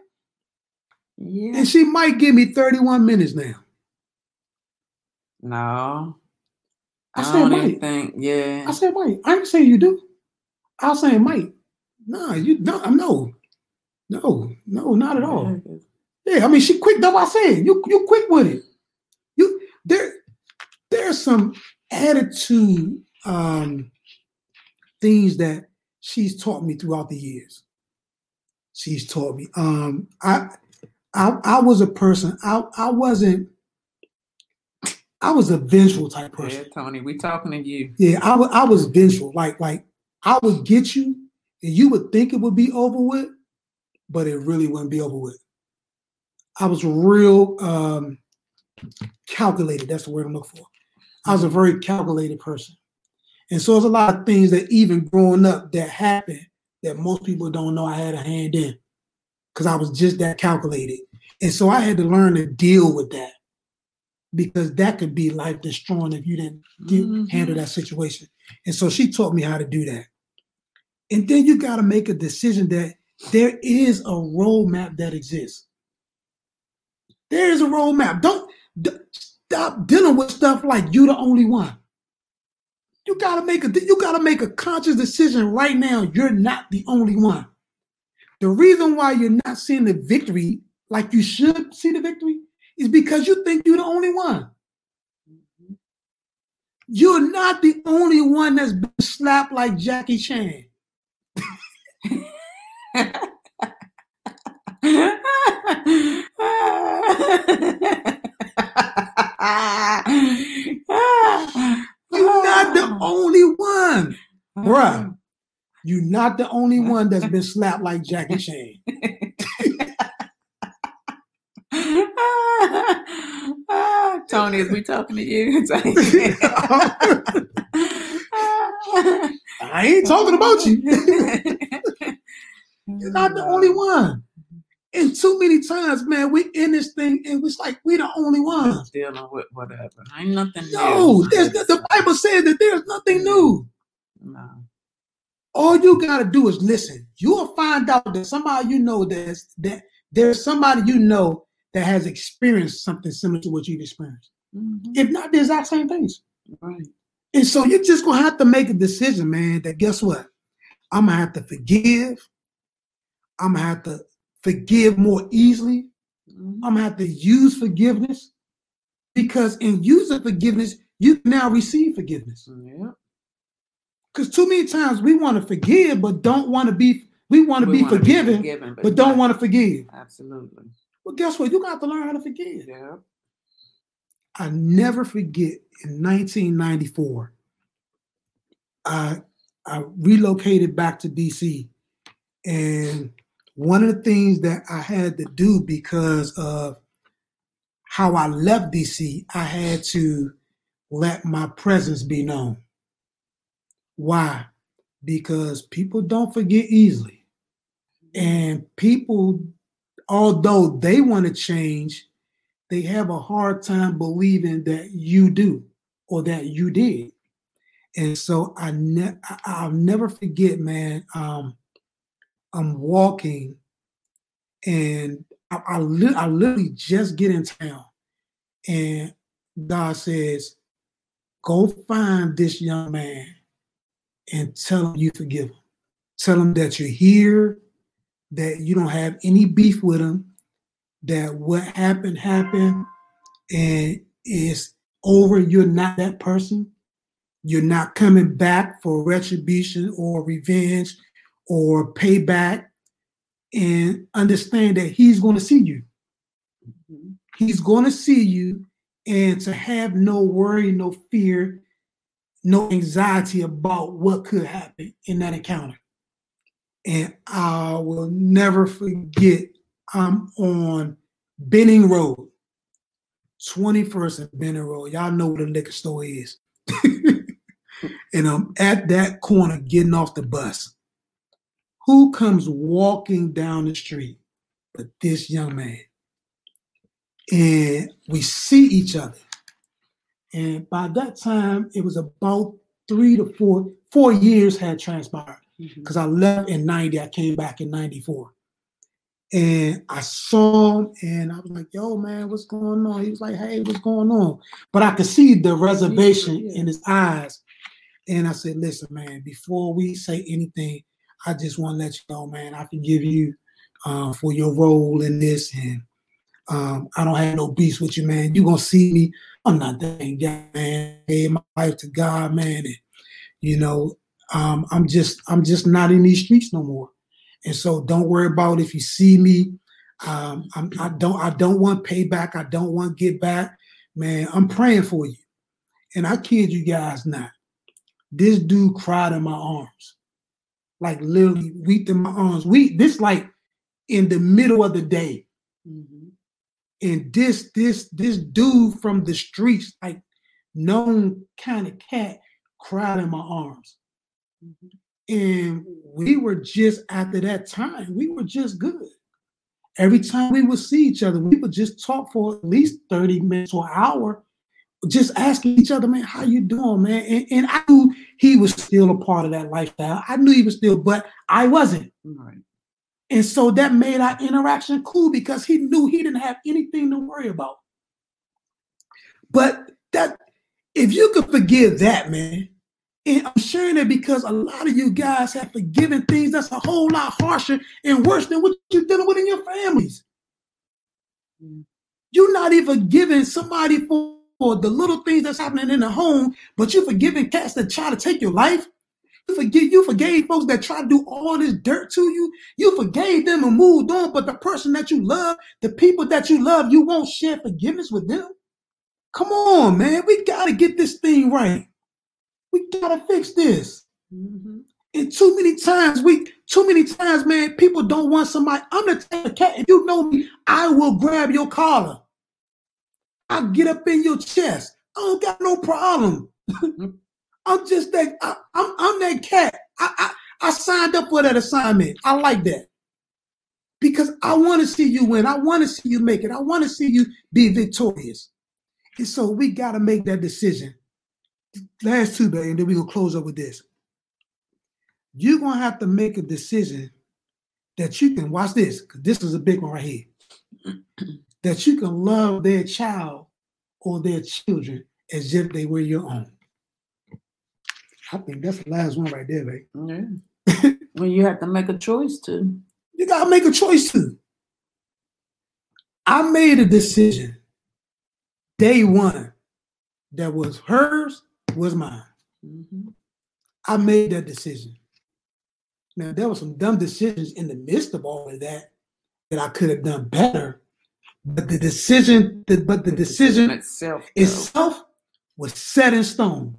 yeah. And she might give me 31 minutes now. No. I I, said might. think. Yeah. I said, wait, I ain't saying you do. I was saying might. Nah, you no, no, no, no, not at all. Yeah, I mean, she quick. That's what I said. You you quick with it. You there. There's some attitude um, things that she's taught me throughout the years. She's taught me. Um, I I I was a person. I I wasn't. I was a vengeful type person. Yeah, Tony, we talking to you. Yeah, I wa- I was vengeful. Like like I would get you, and you would think it would be over with, but it really wouldn't be over with. I was real um, calculated. That's the word I'm looking for. I was a very calculated person, and so there's a lot of things that even growing up that happened that most people don't know I had a hand in, because I was just that calculated, and so I had to learn to deal with that, because that could be life destroying if you didn't Mhm. handle that situation. And so she taught me how to do that. And then you got to make a decision that there is a roadmap that exists. There is a roadmap. Don't d- stop dealing with stuff like you the only one. You gotta make a you gotta make a conscious decision right now. You're not the only one. The reason why you're not seeing the victory like you should see the victory is because you think you're the only one. You're not the only one that's been slapped like Jackie Chan. [LAUGHS] The mm-hmm. only one, mm-hmm. bruh. You're not the only mm-hmm. one that's been slapped like Jackie Chan. [LAUGHS] [LAUGHS] Tony, is we talking to you? [LAUGHS] I ain't talking about you. You're not the only one. And too many times, man, we in this thing and it's like we the only ones. Dealing with whatever. Ain't nothing No, new. there's, the Bible says that there's nothing new. No. All you gotta do is listen. You'll find out that somebody you know that's that there's somebody you know that has experienced something similar to what you've experienced. Mhm. If not the exact same things. Right. And so you're just gonna have to make a decision, man, that guess what? I'm gonna have to forgive. I'm gonna have to forgive more easily. Mhm. I'm gonna have to use forgiveness because in using forgiveness, you now receive forgiveness. Yeah. Because too many times we want to forgive, but don't want to be. We want to be forgiven, forgiven, but don't not- want to forgive. Absolutely. Well, guess what? You got to learn how to forgive. Yeah. I never forget in 1994, I I relocated back to DC, and one of the things that I had to do because of how I left DC, I had to let my presence be known. Why? Because people don't forget easily, and people, although they want to change, they have a hard time believing that you do or that you did. And so I ne- I'll never forget, man. Um, I'm walking, and I, I, li- I literally just get in town, and God says, "Go find this young man and tell him you forgive him. Tell him that you're here, that you don't have any beef with him, that what happened happened and it's over. You're not that person. You're not coming back for retribution or revenge or payback. And understand that he's going to see you. Mhm. He's going to see you and to have no worry, no fear, no anxiety about what could happen in that encounter. And I will never forget, I'm on Benning Road, 21st and Benning Road. Y'all know where the liquor store is. [LAUGHS] and I'm at that corner getting off the bus. Who comes walking down the street but this young man? And we see each other. And by that time, it was about three to four, four years had transpired. Because mm-hmm. I left in 90, I came back in 94. And I saw him and I was like, yo, man, what's going on? He was like, hey, what's going on? But I could see the reservation yeah, yeah. in his eyes. And I said, listen, man, before we say anything, I just want to let you know, man, I forgive you uh, for your role in this. And um, I don't have no beef with you, man. You're going to see me. I'm not that guy, man. I gave my life to God, man. And, you know, um, I'm just, I'm just not in these streets no more. And so don't worry about if you see me. Um, I'm, I don't I don't want payback. I don't want get back. Man, I'm praying for you. And I kid you guys not. This dude cried in my arms. Like literally weeped in my arms. We this like in the middle of the day. Mm-hmm. And this this this dude from the streets, like known kind of cat, cried in my arms. Mm-hmm. And we were just after that time, we were just good. Every time we would see each other, we would just talk for at least 30 minutes or an hour, just asking each other, man, how you doing, man? And, and I knew he was still a part of that lifestyle. I knew he was still, but I wasn't. Right. And so that made our interaction cool because he knew he didn't have anything to worry about. But that if you could forgive that, man, and I'm sharing it because a lot of you guys have forgiven things that's a whole lot harsher and worse than what you're dealing with in your families. Mm. You're not even giving somebody for, for the little things that's happening in the home, but you're forgiving cats that try to take your life. You forgive, you forgave folks that try to do all this dirt to you. You forgave them and moved on, but the person that you love, the people that you love, you won't share forgiveness with them. Come on, man. We got to get this thing right. We gotta fix this. Mm-hmm. And too many times, we too many times, man, people don't want somebody. I'm the type of cat. If you know me, I will grab your collar. I'll get up in your chest. I don't got no problem. Mm-hmm. [LAUGHS] I'm just that. I, am I'm, I'm that cat. I, I I signed up for that assignment. I like that because I want to see you win. I want to see you make it. I want to see you be victorious. And so we got to make that decision last two, baby, and then we're gonna close up with this. You're gonna have to make a decision that you can watch this, because this is a big one right here. [CLEARS THROAT] that you can love their child or their children as if they were your own. I think that's the last one right there, baby. Yeah. well, you have to make a choice to. You gotta make a choice to. I made a decision day one that was hers was mine. Mm-hmm. I made that decision. Now there were some dumb decisions in the midst of all of that that I could have done better. But the decision, the, but the, the decision, decision itself, itself was set in stone.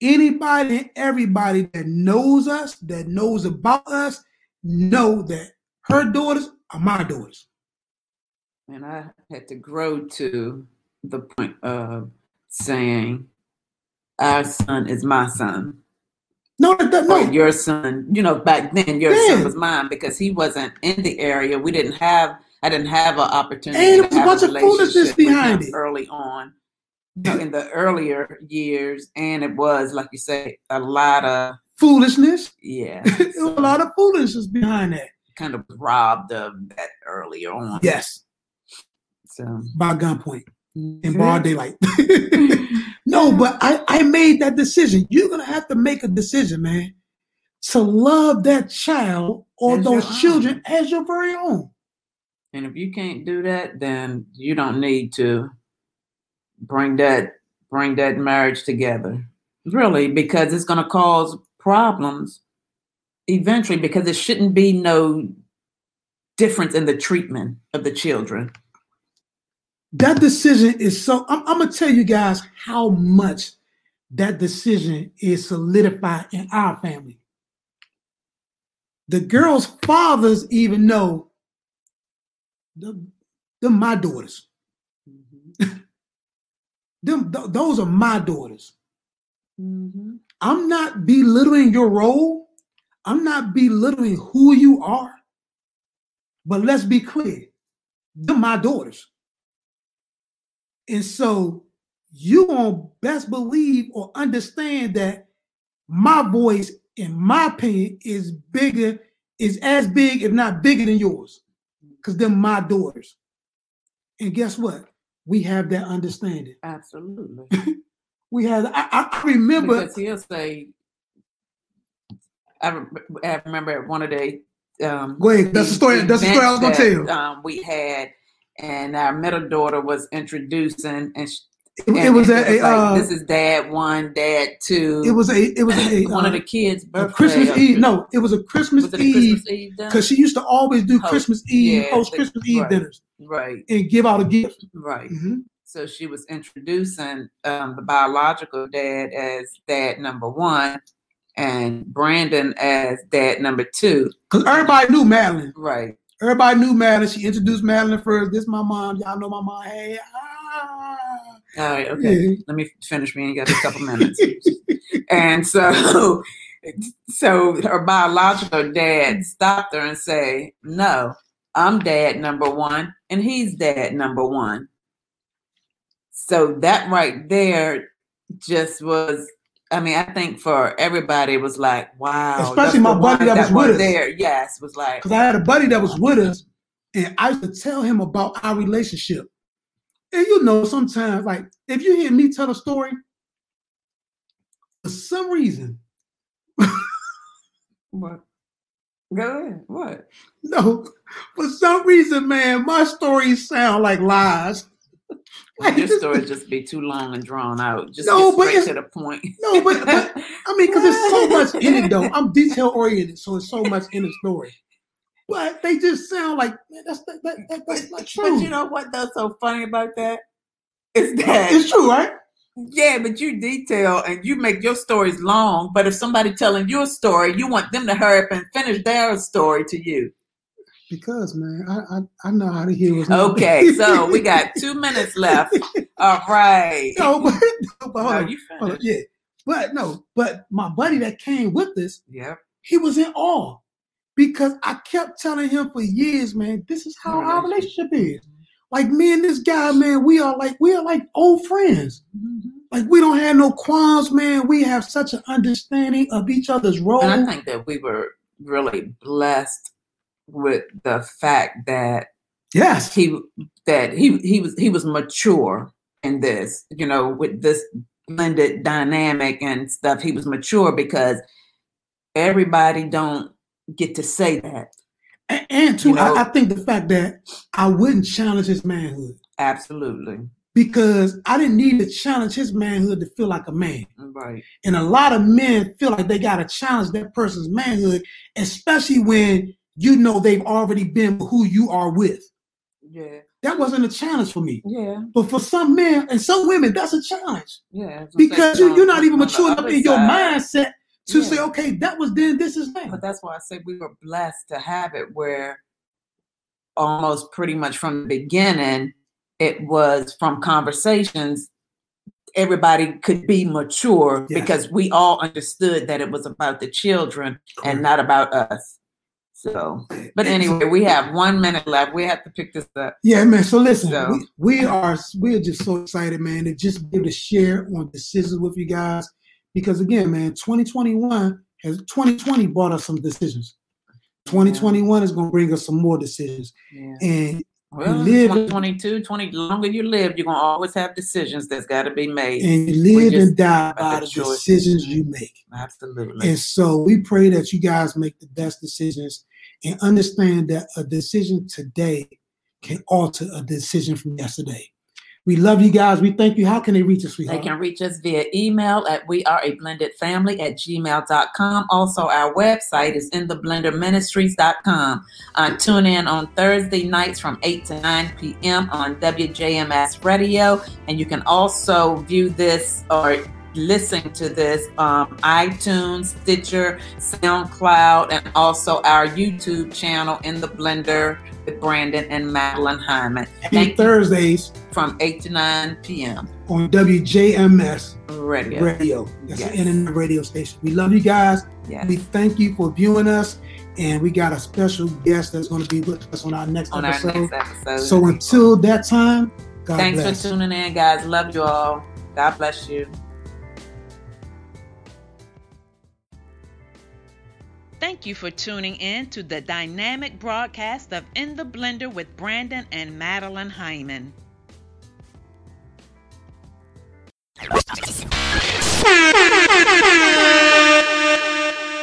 Anybody and everybody that knows us, that knows about us, know that her daughters are my daughters. And I had to grow to the point of saying, our son is my son. No, that, no. Or your son, you know, back then your yeah. son was mine because he wasn't in the area. We didn't have, I didn't have an opportunity. And there was a bunch of foolishness behind it early on, you know, in the earlier years, and it was like you say, a lot of foolishness. Yeah, [LAUGHS] a lot of foolishness behind that. Kind of robbed of that earlier on. Yes. So by gunpoint in mm-hmm. broad daylight. [LAUGHS] no, but I, I made that decision. You're gonna have to make a decision, man, to love that child or as those children own. as your very own. And if you can't do that, then you don't need to bring that bring that marriage together. Really, because it's gonna cause problems eventually because it shouldn't be no difference in the treatment of the children that decision is so. I'm, I'm gonna tell you guys how much that decision is solidified in our family. The girls' fathers even know the, they're my daughters. them, th- those are my daughters. Mhm. I'm not belittling your role. I'm not belittling who you are. But let's be clear. They're my daughters. And so you gonna best believe or understand that my voice, in my opinion, is bigger, is as big, if not bigger than yours. Because they're my daughters. And guess what? We have that understanding. Absolutely. [LAUGHS] We have I, I- remember because he'll say, I, I remember at one of the um, Go ahead. That's the story. That's the story I was gonna events tell. that, Um, we had, and our middle daughter was introducing, and, It, it was a, like, uh, this is dad one, dad two. it was a it was a, [LAUGHS] one uh, of the kids' a birthday. Christmas Eve. No, it was a Christmas was Eve Christmas Eve dinner? because she used to always do Host. Christmas Eve, Yeah, host the- Christmas Eve right. dinners, Right, and give out a gift. right. Mhm. So she was introducing um, the biological dad as dad number one, and Brandon as dad number two. Because everybody knew Madeline. Right. Everybody knew Madeline. She introduced Madeline first. This my mom. Y'all know my mom. Hey, ah. All right. Okay. [LAUGHS] Let me finish. We ain't got a couple minutes. and so, [LAUGHS] so her biological dad stopped her and say, "No, I'm dad number one, and he's dad number one." So that right there just was. I mean, I think for everybody it was like, wow. Especially my buddy ones that was with us. there. Yes, was like, Because I had a buddy that was with us, and I used to tell him about our relationship. And you know, sometimes, like, if you hear me tell a story, for some reason, [LAUGHS] what? Go ahead. What? no, for some reason, man, my stories sound like lies. [LAUGHS] Like, Your [LAUGHS] story just be too long and drawn out. Just No, get but straight it's- to the point. No, but, but I mean, because there's so much in it, though. I'm detail oriented, so it's so much in the story. But they just sound like man, that's that, that, that, that's not But true. you know what? That's so funny about that is that it's true, right? yeah, but you detail and you make your stories long. But if somebody telling you a story, you want them to hurry up and finish their story to you. Because man, I I, I know how to hear what's Okay, so we got two minutes left. All right. [LAUGHS] no, but, no, but hold No, on, you hold on, yeah, but no, but my buddy that came with us, yeah, he was in awe because I kept telling him for years, man, this is how our relationship is. Like me and this guy, man, we are like we are like old friends. Mm-hmm. Like we don't have no qualms, man. We have such an understanding of each other's role. And I think that we were really blessed with the fact that yes, he that he he was he was mature in this, you know, with this blended dynamic and stuff. He was mature because everybody don't get to say that. and, and too, You know- I, I think the fact that I wouldn't challenge his manhood Absolutely. because I didn't need to challenge his manhood to feel like a man. Right. And a lot of men feel like they got to challenge that person's manhood, especially when you know they've already been who you are with. Yeah. That wasn't a challenge for me. Yeah. But for some men and some women, that's a challenge Yeah. because you, you're not even mature enough in your mindset to Yeah. say, okay, that was then, this is now. But that's why I say we were blessed to have it where almost pretty much from the beginning, it was from conversations, everybody could be mature because we all understood that it was about the children and not about us. So, but anyway, we have one minute left. We have to pick this up. Yeah, man. So listen, So- we, we are we're just so excited, man, to just be able to share on decisions with you guys. Because again, man, 2021 has 2020 brought us some decisions. 2021 is going to bring us some more decisions. Yeah. And Well, live in- 22, 20, longer you live, you're going to always have decisions that's got to be made. and you live and die by the choice. decisions you make. Absolutely. And so we pray that you guys make the best decisions and understand that a decision today can alter a decision from yesterday. We love you guys. We thank you. How can they reach us, sweetheart? They can reach us via email at we are a blended family at gmail.com. Also, our website is in the blender ministries.com. Uh, tune in on Thursday nights from 8 to 9 p.m. on WJMS radio. And you can also view this or listen to this um, iTunes, Stitcher, SoundCloud, and also our YouTube channel in the blender with Brandon and Madeline Hyman. And Thursdays from 8 to 9 p.m. on WJMS Radio. Radio. That's yes. an internet radio station. We love you guys. Yes. We thank you for viewing us. And we got a special guest that's going to be with us on our next, on episode. Our next episode. So until that time, God Thanks bless. for tuning in, guys. Love you all. God bless you. Thank you for tuning in to the dynamic broadcast of In the Blender with Brandon and Madeline Hyman.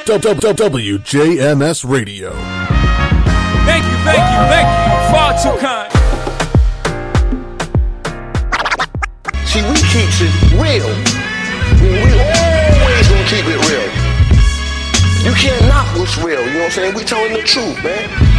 WJMS Radio. Thank you, thank you, thank you. Far too kind. See, we keep it real. We always gonna keep it real. You can't knock what's real, you know what I'm saying? We telling the truth, man.